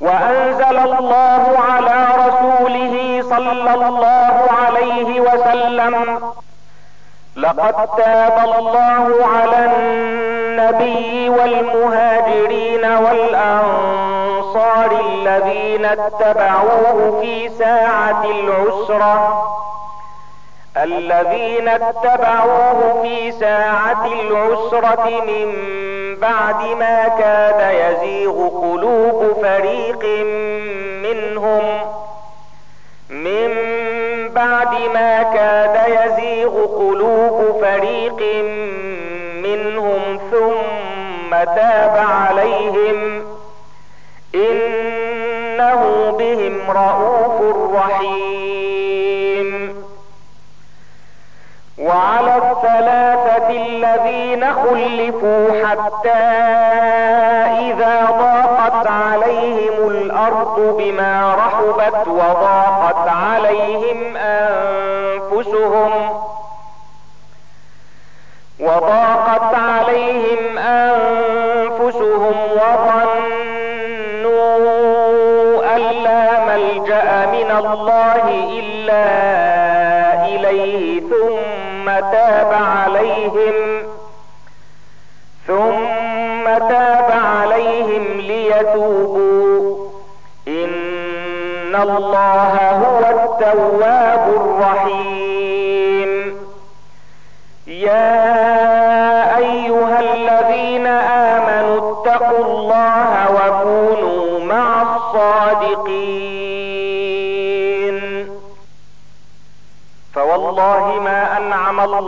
وأنزل الله على رسوله صلى الله عليه وسلم. لقد تاب الله على النبي والمهاجرين والأنصار الذين اتبعوه في ساعة العسرة. الذين اتبعوه في ساعة العسرة من بعد ما كاد يزيغ قلوب فريق منهم. من بعد ما كاد يزيغ قلوب فريق منهم ثم تاب عليهم. إنه بهم رءوف رحيم. وعلى الذين خلفوا حتى إذا ضاقت عليهم الأرض بما رحبت وضاقت عليهم أنفسهم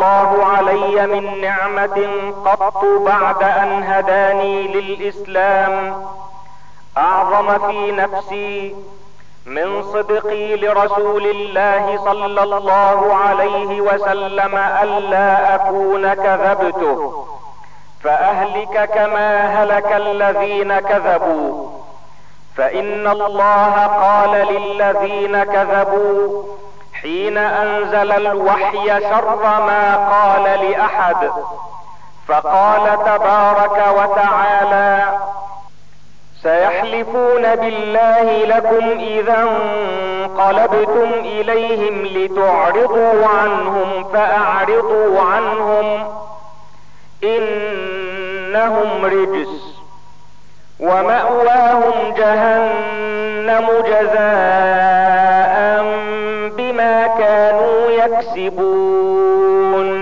الله علي من نعمة قط بعد أن هداني للإسلام. أعظم في نفسي من صدقي لرسول الله صلى الله عليه وسلم ألا أكون كذبته فأهلك كما هلك الذين كذبوا. فإن الله قال للذين كذبوا حين أنزل الوحي شر ما قال لأحد فقال تبارك وتعالى سيحلفون بالله لكم إذا انقلبتم إليهم لتعرضوا عنهم فأعرضوا عنهم إنهم رجس ومأواهم جهنم جزاء. يكسبون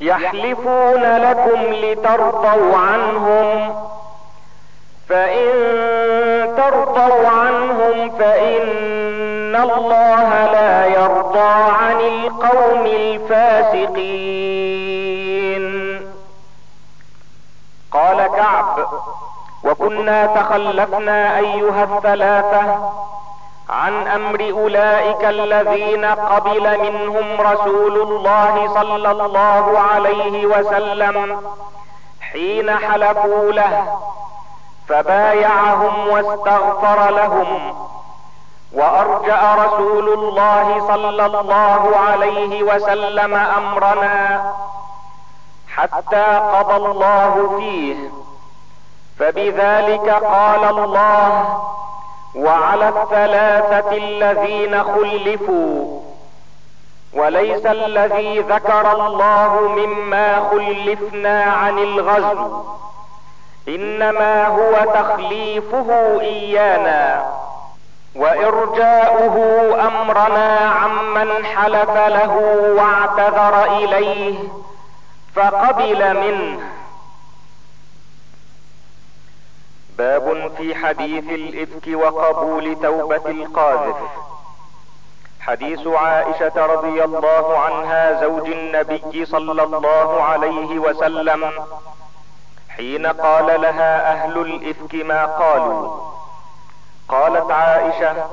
يحلفون لكم لترضوا عنهم. فإن ترضوا عنهم فإن الله لا يرضى عن القوم الفاسقين. قال كعب وكنا تخلفنا أيها الثلاثة. عن أمر أولئك الذين قبل منهم رسول الله صلى الله عليه وسلم حين حلفوا له فبايعهم واستغفر لهم. وأرجأ رسول الله صلى الله عليه وسلم أمرنا حتى قضى الله فيه. فبذلك قال الله وعلى الثلاثة الذين خلفوا وليس الذي ذكر الله مما خلفنا عن الغزو إنما هو تخليفه إيانا وإرجاؤه أمرنا عمن حلف له واعتذر إليه فقبل منه. باب في حديث الإفك وقبول توبة القاذف. حديث عائشة رضي الله عنها زوج النبي صلى الله عليه وسلم حين قال لها أهل الإفك ما قالوا؟ قالت عائشة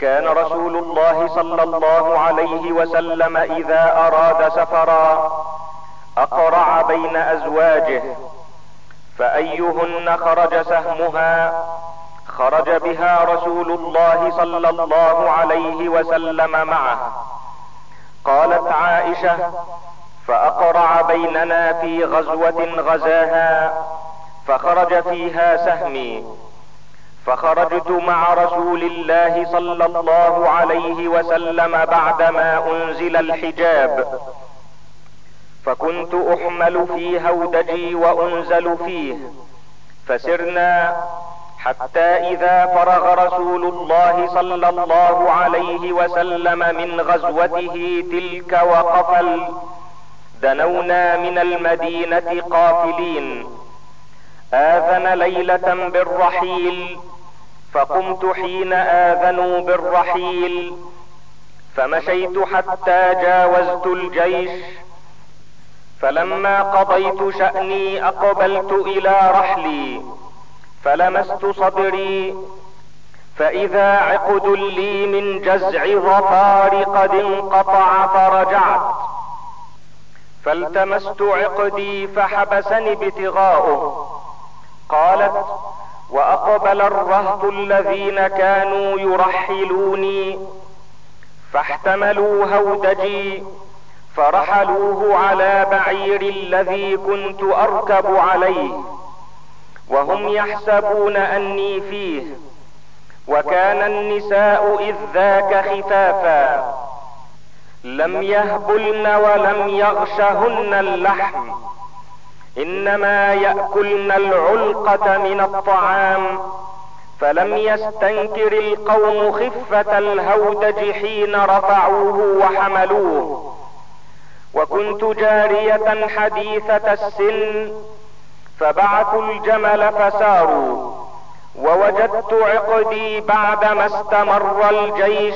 كان رسول الله صلى الله عليه وسلم إذا أراد سفرا أقرع بين أزواجه فأيهن خرج سهمها خرج بها رسول الله صلى الله عليه وسلم معه. قالت عائشة فأقرع بيننا في غزوة غزاها فخرج فيها سهمي. فخرجت مع رسول الله صلى الله عليه وسلم بعدما أنزل الحجاب. فكنت أحمل في هودجي وأنزل فيه. فسرنا حتى إذا فرغ رسول الله صلى الله عليه وسلم من غزوته تلك وقفل دنونا من المدينة قافلين. آذن ليلة بالرحيل فقمت حين آذنوا بالرحيل. فمشيت حتى جاوزت الجيش فلما قضيت شأني أقبلت إلى رحلي فلمست صدري فإذا عقد لي من جزع ظفار قد انقطع فرجعت. فالتمست عقدي فحبسني ابتغاؤه. قالت وأقبل الرهط الذين كانوا يرحلوني فاحتملوا هودجي فرحلوه على بعير الذي كنت أركب عليه وهم يحسبون أني فيه وكان النساء إذ ذاك خفافا لم يهبلن ولم يغشهن اللحم إنما يأكلن العلقة من الطعام فلم يستنكر القوم خفة الهودج حين رفعوه وحملوه. وكنت جارية حديثة السن فبعثوا الجمل فساروا ووجدت عقدي بعدما استمر الجيش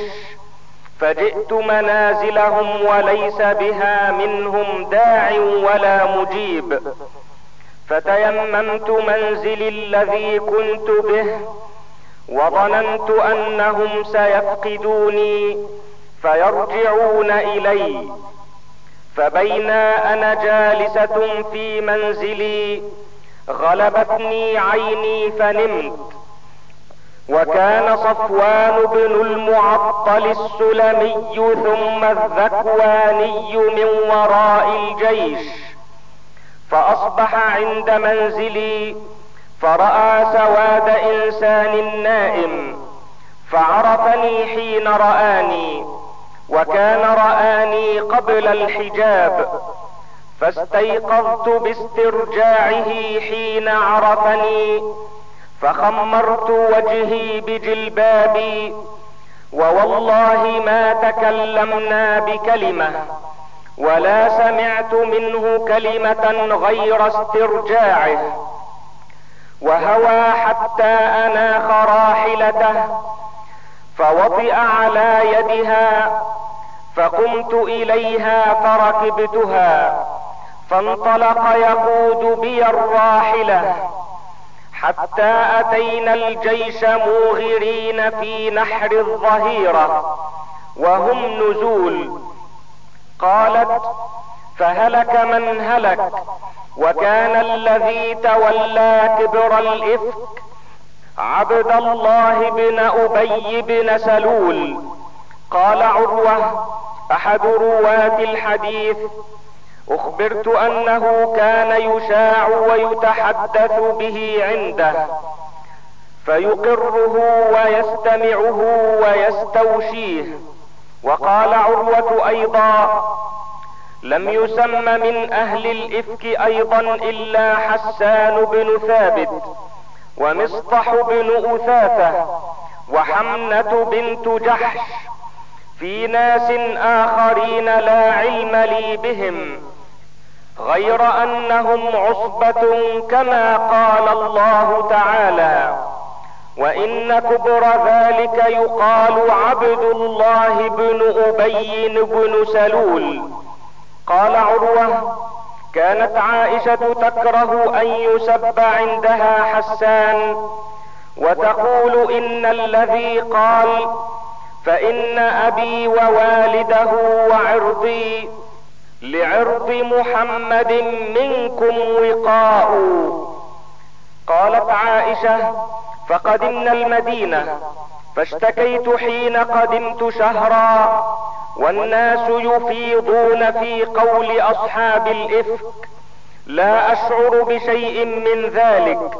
فجئت منازلهم وليس بها منهم داع ولا مجيب. فتيممت منزلي الذي كنت به وظننت أنهم سيفقدوني فيرجعون إلي. فبينا أنا جالسة في منزلي غلبتني عيني فنمت وكان صفوان بن المعطل السلمي ثم الذكواني من وراء الجيش فأصبح عند منزلي فرأى سواد إنسان نائم فعرفني حين رآني. وكان رآني قبل الحجاب فاستيقظت باسترجاعه حين عرفني فخمرت وجهي بجلبابي ووالله ما تكلمنا بكلمة ولا سمعت منه كلمة غير استرجاعه وهوى حتى أناخ راحلته فوطئ على يدها فقمت إليها فركبتها فانطلق يقود بي الراحلة. حتى أتينا الجيش موغرين في نحر الظهيرة وهم نزول. قالت فهلك من هلك وكان الذي تولى كبر الإفك عبد الله بن أبي بن سلول. قال عروة أحد رواة الحديث أخبرت أنه كان يشاع ويتحدث به عنده فيقره ويستمعه ويستوشيه. وقال عروة أيضا لم يسم من أهل الإفك أيضا إلا حسان بن ثابت ومصطح بن أثاثة وحمنة بنت جحش في ناس آخرين لا علم لي بهم غير أنهم عصبة كما قال الله تعالى وإن كبر ذلك يقال عبد الله بن أبي بن سلول. قال عروة كانت عائشة تكره أن يسب عندها حسان وتقول إن الذي قال فإن أبي ووالده وعرضي لعرض محمد منكم وقاء. قالت عائشة فقدمنا المدينة فاشتكيت حين قدمت شهرا والناس يفيضون في قول أصحاب الإفك لا أشعر بشيء من ذلك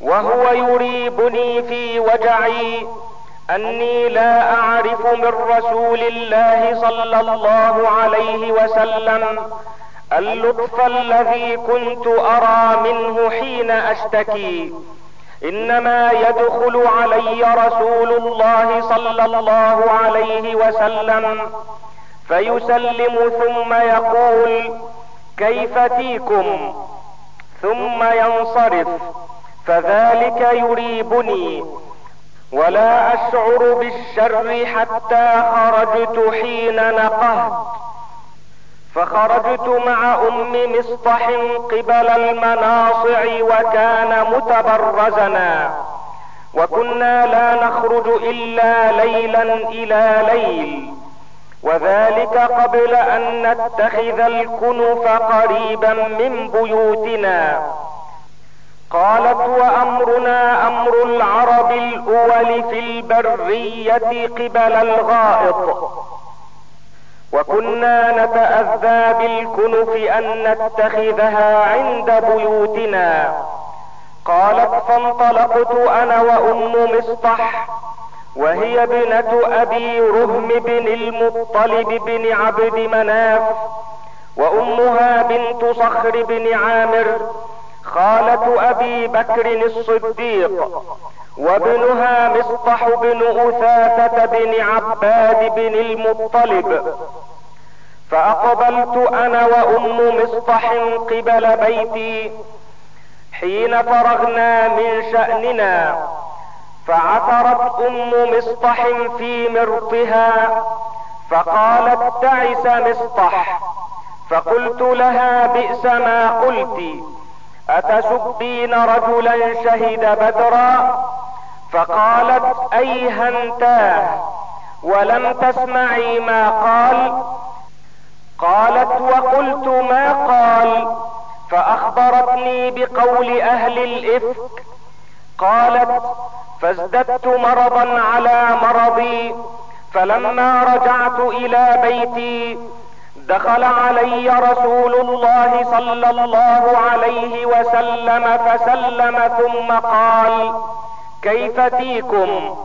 وهو يريبني في وجعي. أني لا أعرف من رسول الله صلى الله عليه وسلم اللطف الذي كنت أرى منه حين أشتكي. إنما يدخل علي رسول الله صلى الله عليه وسلم فيسلم ثم يقول كيف فيكم؟ ثم ينصرف فذلك يريبني. ولا أشعر بالشر حتى خرجت حين نقهت فخرجت مع أم مصطح قبل المناصع وكان متبرزنا. وكنا لا نخرج إلا ليلا إلى ليل. وذلك قبل أن نتخذ الكنف قريبا من بيوتنا. قالت وأمرنا أمر العرب الأول في البرية قبل الغائط. وكنا نتأذى بالكنف أن نتخذها عند بيوتنا. قالت فانطلقت أنا وأم مصطح وهي ابنة أبي رهم بن المطلب بن عبد مناف وأمها بنت صخر بن عامر خالة أبي بكر الصديق وابنها مصطح بن أثاثة بن عباد بن المطلب. فأقبلت أنا وأم مصطح قبل بيتي حين فرغنا من شأننا فعثرت أم مصطح في مرطها فقالت تعس مصطح. فقلت لها بئس ما قلت. أتسبين رجلا شهد بدرا؟ فقالت ايهنتاه ولم تسمعي ما قال؟ قالت وقلت ما قال؟ فأخبرتني بقول أهل الإفك. قالت فازددت مرضا على مرضي فلما رجعت إلى بيتي دخل علي رسول الله صلى الله عليه وسلم فسلم ثم قال كيف فيكم؟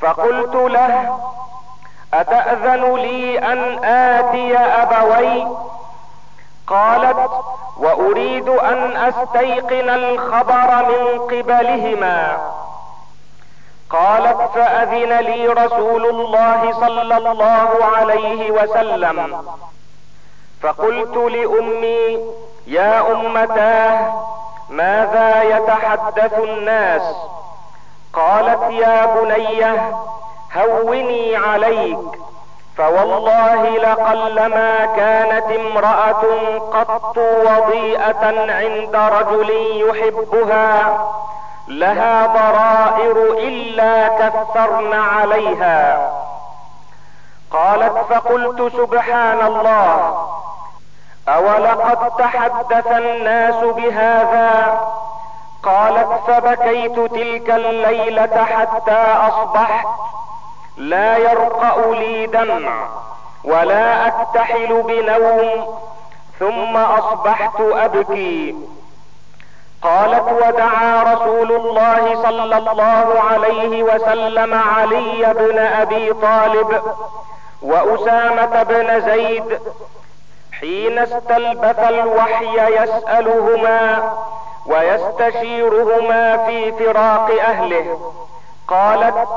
فقلت له أتأذن لي أن آتي أبوي؟ قالت وأريد أن أستيقن الخبر من قبلهما. قالت فأذن لي رسول الله صلى الله عليه وسلم. فقلت لأمي يا أمتاه ماذا يتحدث الناس؟ قالت يا بنيه هوني عليك فوالله لقلما كانت امرأة قط وضيئة عند رجل يحبها لها ضرائر إلا كثرن عليها. قالت فقلت سبحان الله أولقد تحدث الناس بهذا؟ قالت فبكيت تلك الليلة حتى أصبحت لا يرقأ لي دمع ولا أكتحل بنوم ثم أصبحت أبكي. قالت ودعا رسول الله صلى الله عليه وسلم علي بن أبي طالب وأسامة بن زيد حين استلبث الوحي يسألهما ويستشيرهما في فراق أهله. قالت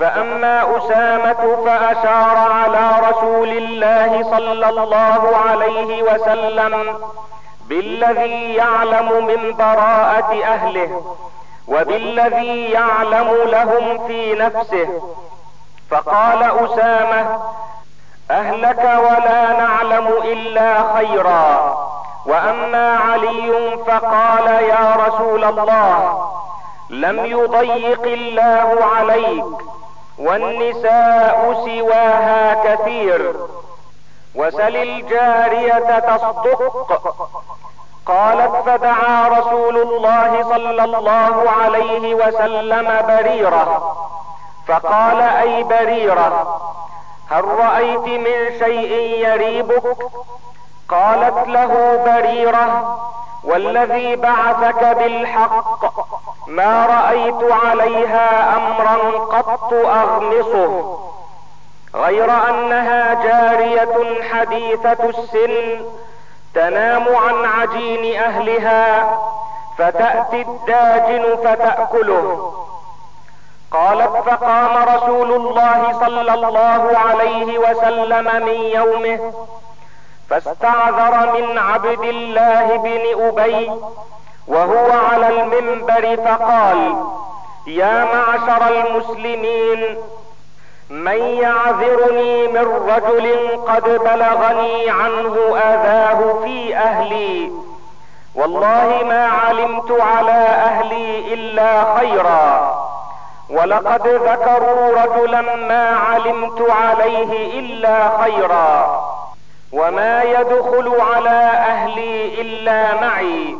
فأما أسامة فأشار على رسول الله صلى الله عليه وسلم بالذي يعلم من براءة أهله وبالذي يعلم لهم في نفسه. فقال أسامة أهلك ولا نعلم إلا خيرا. وأما علي فقال يا رسول الله لم يضيق الله عليك والنساء سواها كثير وسل الجارية تصدق. قالت فدعا رسول الله صلى الله عليه وسلم بريرة. فقال أي بريرة؟ هل رأيت من شيء يريبك؟ قالت له بريرة والذي بعثك بالحق ما رأيت عليها أمرا قط أغمصه. غير أنها جارية حديثة السن تنام عن عجين أهلها فتأتي الداجن فتأكله. قالت فقام رسول الله صلى الله عليه وسلم من يومه فاستعذر من عبد الله بن أبي وهو على المنبر فقال يا معشر المسلمين من يعذرني من رجل قد بلغني عنه آذاه في أهلي؟ والله ما علمت على أهلي إلا خيرا. ولقد ذكروا رجلا ما علمت عليه إلا خيرا وما يدخل على أهلي إلا معي.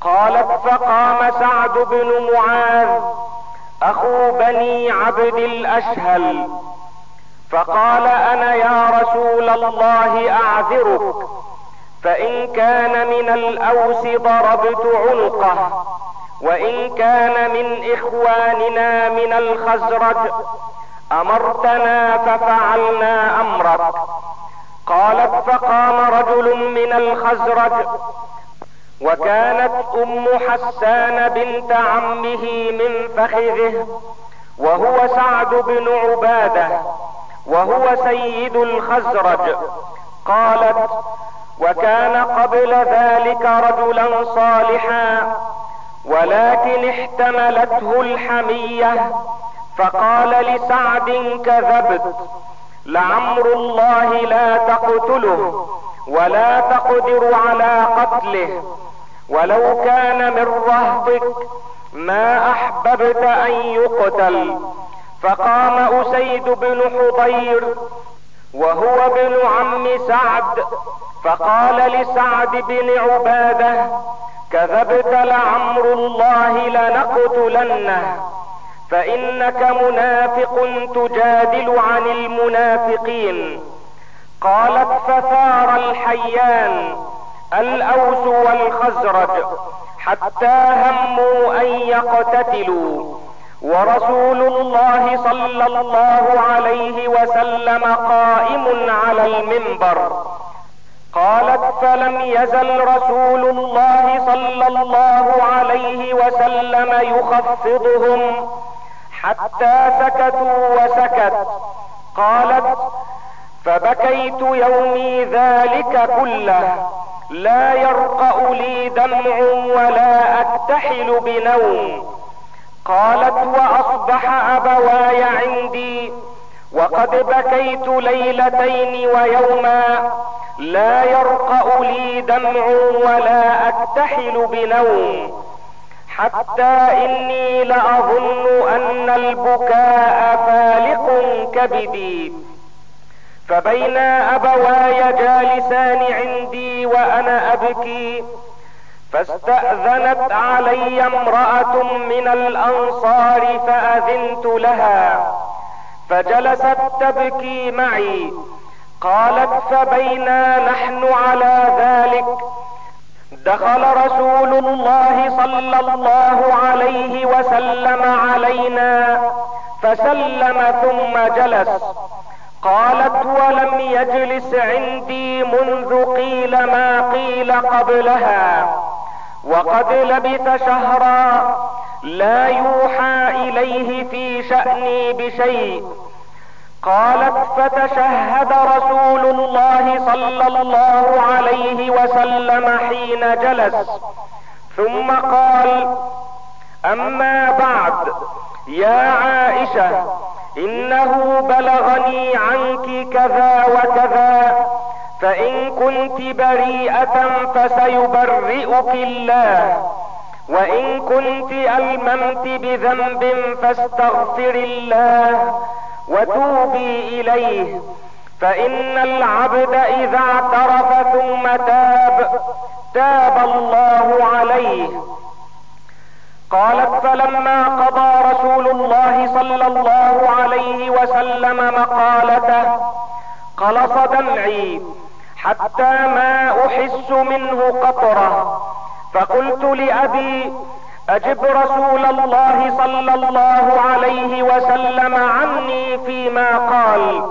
قالت فقام سعد بن معاذ أخو بني عبد الأشهل. فقال أنا يا رسول الله أعذرك فإن كان من الأوس ضربت عنقه. وإن كان من إخواننا من الخزرج أمرتنا ففعلنا أمرك. قالت فقام رجل من الخزرج وكانت أم حسان بنت عمه من فخذه وهو سعد بن عبادة وهو سيد الخزرج. قالت وكان قبل ذلك رجلا صالحا ولكن احتملته الحمية. فقال لسعد كذبت. لعمر الله لا تقتله ولا تقدر على قتله. ولو كان من رهطك ما أحببت أن يقتل. فقام أسيد بن حضير وهو ابن عم سعد فقال لسعد بن عبادة كذبت لعمر الله لنقتلنه فإنك منافق تجادل عن المنافقين. قالت فثار الحيان الأوس والخزرج حتى هموا أن يقتتلوا. ورسول الله صلى الله عليه وسلم قائم على المنبر. قالت فلم يزل رسول الله صلى الله عليه وسلم يخفضهم حتى سكتوا وسكت. قالت فبكيت يومي ذلك كله. لا يرقأ لي دمع ولا اكتحل بنوم. قالت وأصبح أبواي عندي. وقد بكيت ليلتين ويوما. لا يرقأ لي دمع ولا أكتحل بنوم. حتى إني لأظن أن البكاء فالق كبدي. فبين أبواي جالسان عندي وأنا أبكي. فاستأذنت علي امرأة من الأنصار فأذنت لها. فجلست تبكي معي. قالت فبينا نحن على ذلك. دخل رسول الله صلى الله عليه وسلم علينا فسلم ثم جلس. قالت ولم يجلس عندي منذ قيل ما قيل قبلها وقد لبث شهرا لا يوحى إليه في شأني بشيء. قالت فتشهد رسول الله صلى الله عليه وسلم حين جلس. ثم قال أما بعد يا عائشة إنه بلغني عنك كذا وكذا فإن كنت بريئة فسيبرئك الله وإن كنت ألممت بذنب فاستغفر الله وتوبي إليه. فإن العبد إذا اعترف ثم تاب تاب الله عليه. قالت فلما قضى رسول الله صلى الله عليه وسلم مقالته قلص دمعي حتى ما أحس منه قطرة. فقلت لأبي أجب رسول الله صلى الله عليه وسلم عني فيما قال.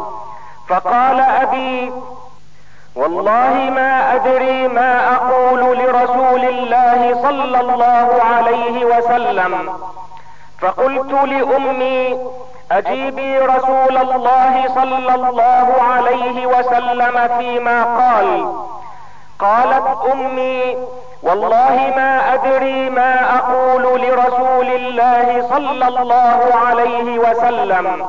فقال أبي والله ما أدري ما أقول لرسول الله صلى الله عليه وسلم. فقلت لأمي أجيبي رسول الله صلى الله عليه وسلم فيما قال. قالت أمي والله ما أدري ما أقول لرسول الله صلى الله عليه وسلم.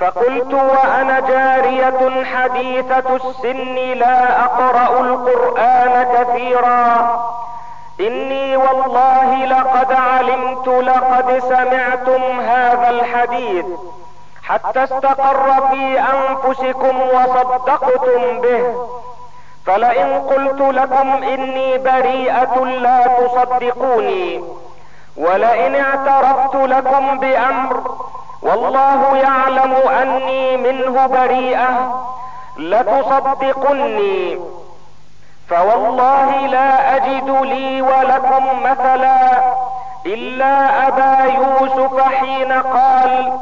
فقلت وأنا جارية حديثة السن لا أقرأ القرآن كثيرا. إني والله لقد علمت لقد سمعتم هذا الحديث. حتى استقر في أنفسكم وصدقتم به. فلئن قلت لكم إني بريئة لا تصدقوني ولئن اعترفت لكم بأمر والله يعلم أني منه بريئة لتصدقني فوالله لا أجد لي ولكم مثلا إلا أبا يوسف حين قال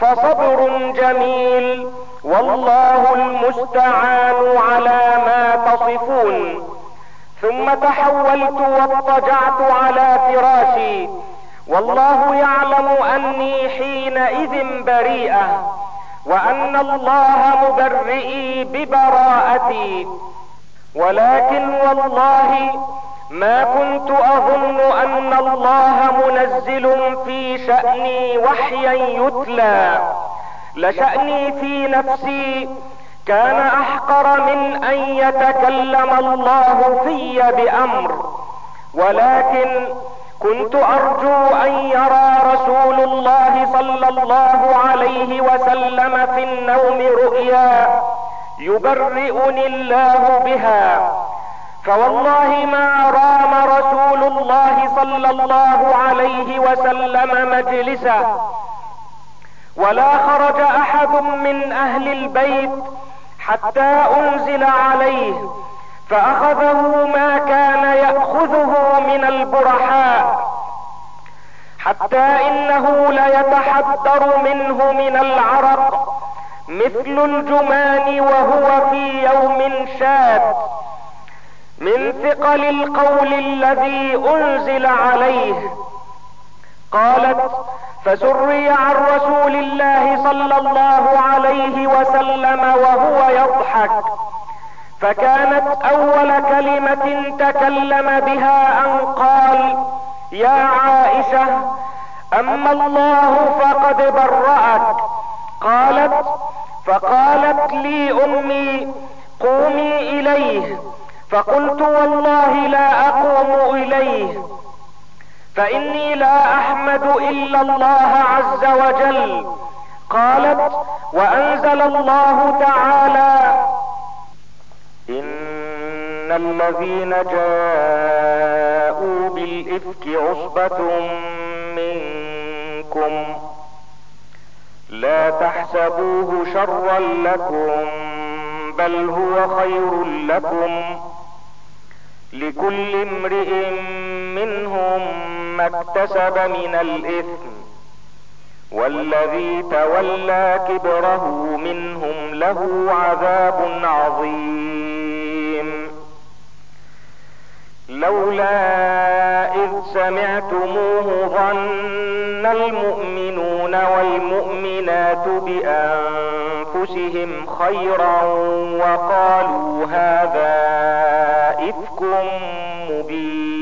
فصبر جميل. والله المستعان على ما تصفون. ثم تحولت واضطجعت على فراشي. والله يعلم أني حينئذ بريئة وأن الله مبرئي ببراءتي. ولكن والله ما كنت أظن أن الله منزل في شأني وحيا يتلى. لشأني في نفسي كان أحقر من أن يتكلم الله في بأمر. ولكن كنت أرجو أن يرى رسول الله صلى الله عليه وسلم في النوم رؤيا يبرئني الله بها. فوالله ما رام رسول الله صلى الله عليه وسلم مجلسه. ولا خرج أحد من أهل البيت حتى أنزل عليه فأخذه ما كان يأخذه من البرحاء حتى إنه ليتحدر منه من العرق مثل الجمان وهو في يوم شاد. من ثقل القول الذي أنزل عليه قالت فسري عن رسول الله صلى الله عليه وسلم وهو يضحك. فكانت أول كلمة تكلم بها أن قال يا عائشة أما الله فقد برأك. قالت فقالت لي أمي قومي إليه. فقلت والله لا اقوم اليه فإني لا أحمد إلا الله عز وجل. قالت وأنزل الله تعالى إن الذين جاءوا بالإفك عصبة منكم لا تحسبوه شرا لكم بل هو خير لكم. لكل امرئ منهم ما اكتسب من الإثم والذي تولى كبره منهم له عذاب عظيم. لولا إذ سمعتموه ظن المؤمنون والمؤمنات بأنفسهم خيرا وقالوا هذا إفك مبين.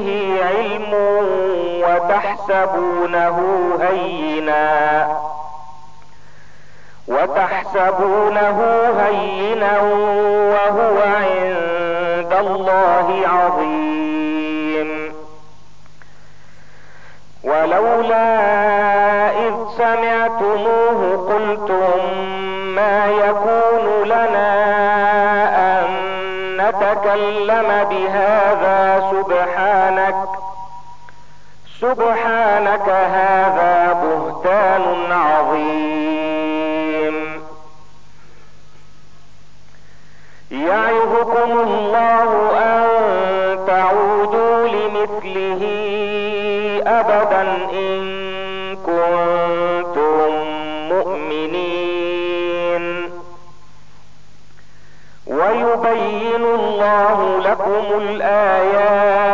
به علم وتحسبونه هينا وتحسبونه هينا وهو عند الله عظيم ولولا إذ سمعتموه قلتم ما يكون لنا سبحانك هذا بهتان عظيم. يعظكم الله أن تعودوا لمثله أبدا إن كنتم مؤمنين. ويبين الله لكم الآيات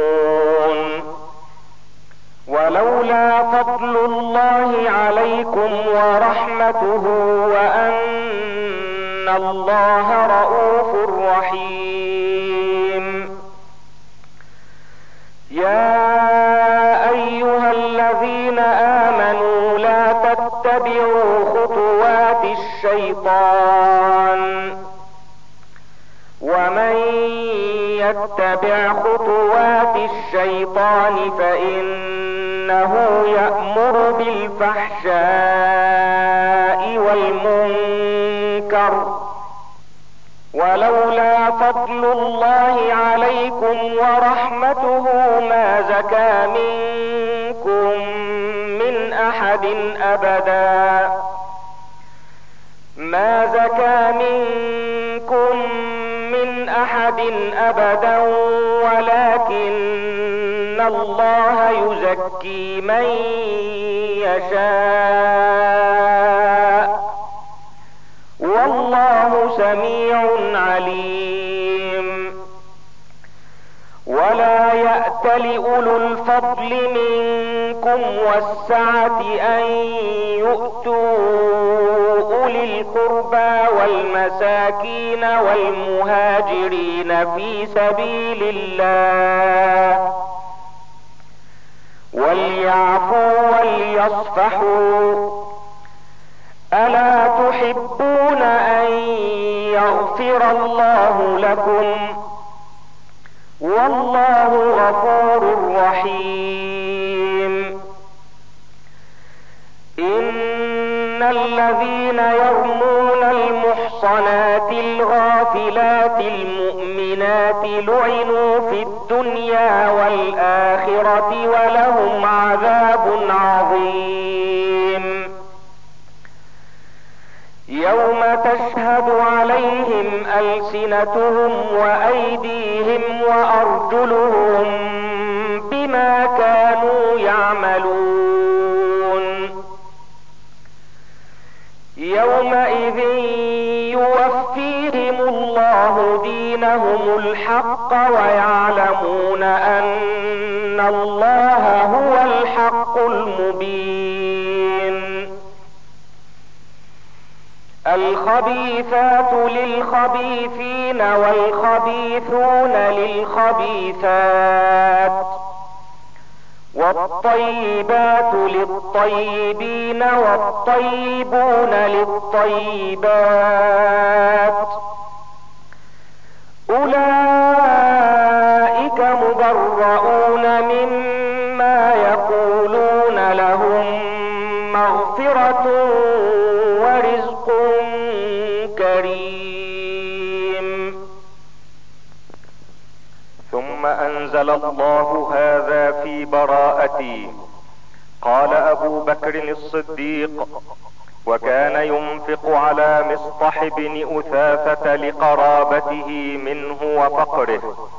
ولولا فضل الله عليكم ورحمته وأن الله رءوف رحيم. يا أيها الذين آمنوا لا تتبعوا خطوات الشيطان. ومن يتبع خطوات الشيطان فانه يأمر بالفحشاء والمنكر ولولا فضل الله أن يؤتوا أولي القربى والمساكين والمهاجرين في سبيل الله وليعفوا وليصفحوا. ألا تحبون أن يغفر الله لكم؟ والله غفور رحيم. الغافلات المؤمنات لعنوا في الدنيا والآخرة ولهم عذاب عظيم. يوم تشهد عليهم ألسنتهم وأيديهم وأرجلهم بما كانوا يعملون. يومئذ الله دينهم الحق ويعلمون أن الله هو الحق المبين. الخبيثات للخبيثين والخبيثون للخبيثات والطيبات للطيبين والطيبون للطيبات انزل الله هذا في براءتي. قال أبو بكر الصديق وكان ينفق على مصطح بن أثاثة لقرابته منه وفقره.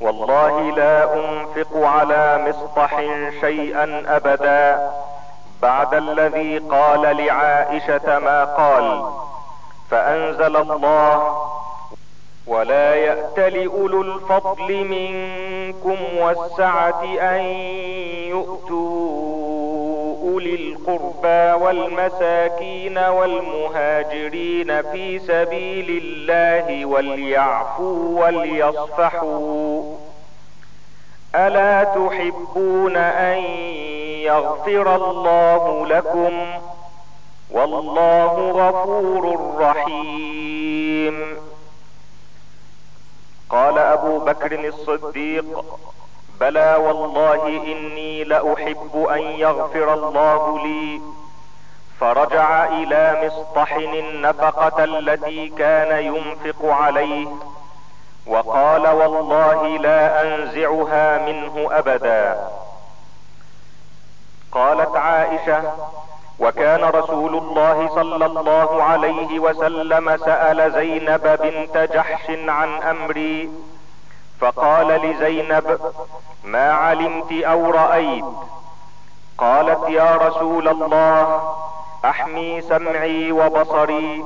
والله لا أنفق على مصطح شيئا ابدا بعد الذي قال لعائشة ما قال. فأنزل الله ولا يأتل أولو الفضل منكم والسعة أن يؤتوا أولي القربى والمساكين والمهاجرين في سبيل الله وليعفوا وليصفحوا. ألا تحبون أن يغفر الله لكم؟ والله غفور رحيم. قال أبو بكر الصديق بلى والله إني لأحب أن يغفر الله لي. فرجع إلى مصطحن النفقة التي كان ينفق عليه وقال والله لا أنزعها منه أبدا. قالت عائشة وكان رسول الله صلى الله عليه وسلم سأل زينب بنت جحش عن أمري فقال لزينب ما علمت أو رأيت؟ قالت يا رسول الله أحمي سمعي وبصري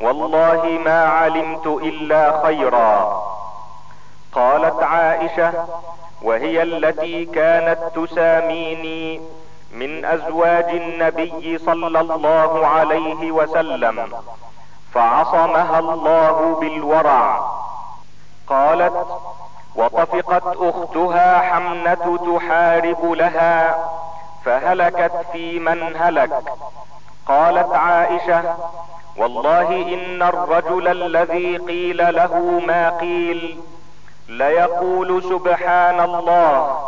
والله ما علمت إلا خيرا. قالت عائشة وهي التي كانت تساميني من أزواج النبي صلى الله عليه وسلم فعصمها الله بالورع. قالت وطفقت أختها حمنة تحارب لها فهلكت في من هلك. قالت عائشة والله إن الرجل الذي قيل له ما قيل ليقول سبحان الله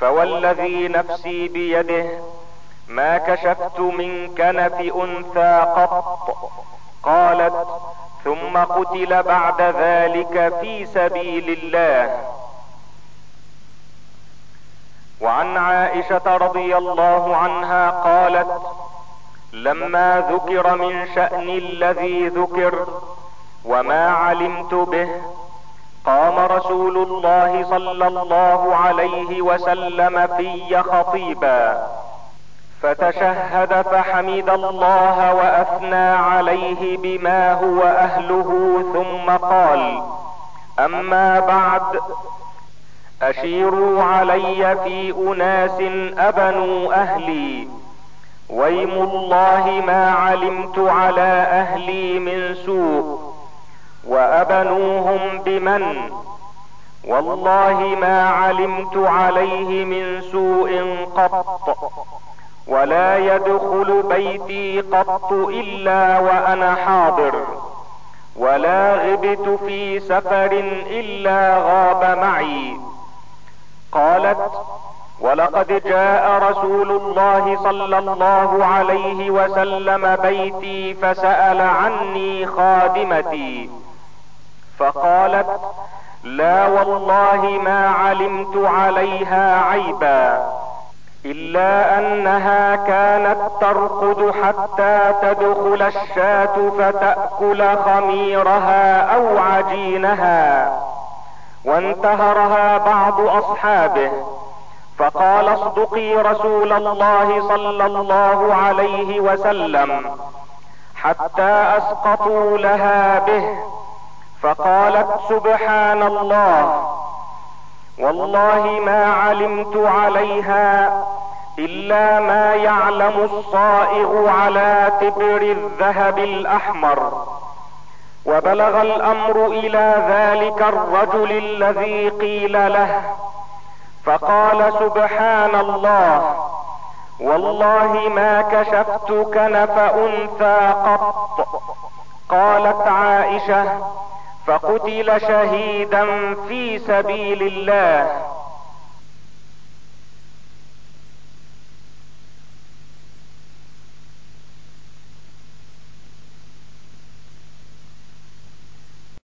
فوالذي نفسي بيده ما كشفت من كنف أنثى قط. قالت ثم قتل بعد ذلك في سبيل الله. وعن عائشة رضي الله عنها قالت لما ذكر من شأن الذي ذكر وما علمت به قام رسول الله صلى الله عليه وسلم في خطيبا فتشهد فحمد الله وأثنى عليه بما هو أهله ثم قال أما بعد أشيروا علي في أناس أبنوا أهلي. ويم الله ما علمت على أهلي من سوء. وأبنوهم بمن؟ والله ما علمت عليه من سوء قط ولا يدخل بيتي قط إلا وأنا حاضر ولا غبت في سفر إلا غاب معي. قالت ولقد جاء رسول الله صلى الله عليه وسلم بيتي فسأل عني خادمتي. فقالت لا والله ما علمت عليها عيبا إلا أنها كانت ترقد حتى تدخل الشاة فتأكل خميرها أو عجينها وانتهرها بعض أصحابه. فقال اصدقي رسول الله صلى الله عليه وسلم حتى أسقطوا لها به. فقالت سبحان الله. والله ما علمت عليها إلا ما يعلم الصائغ على تبر الذهب الأحمر. وبلغ الأمر إلى ذلك الرجل الذي قيل له. فقال سبحان الله. والله ما كشفت كنف أنثى قط. قالت عائشة. فقتل شهيدا في سبيل الله.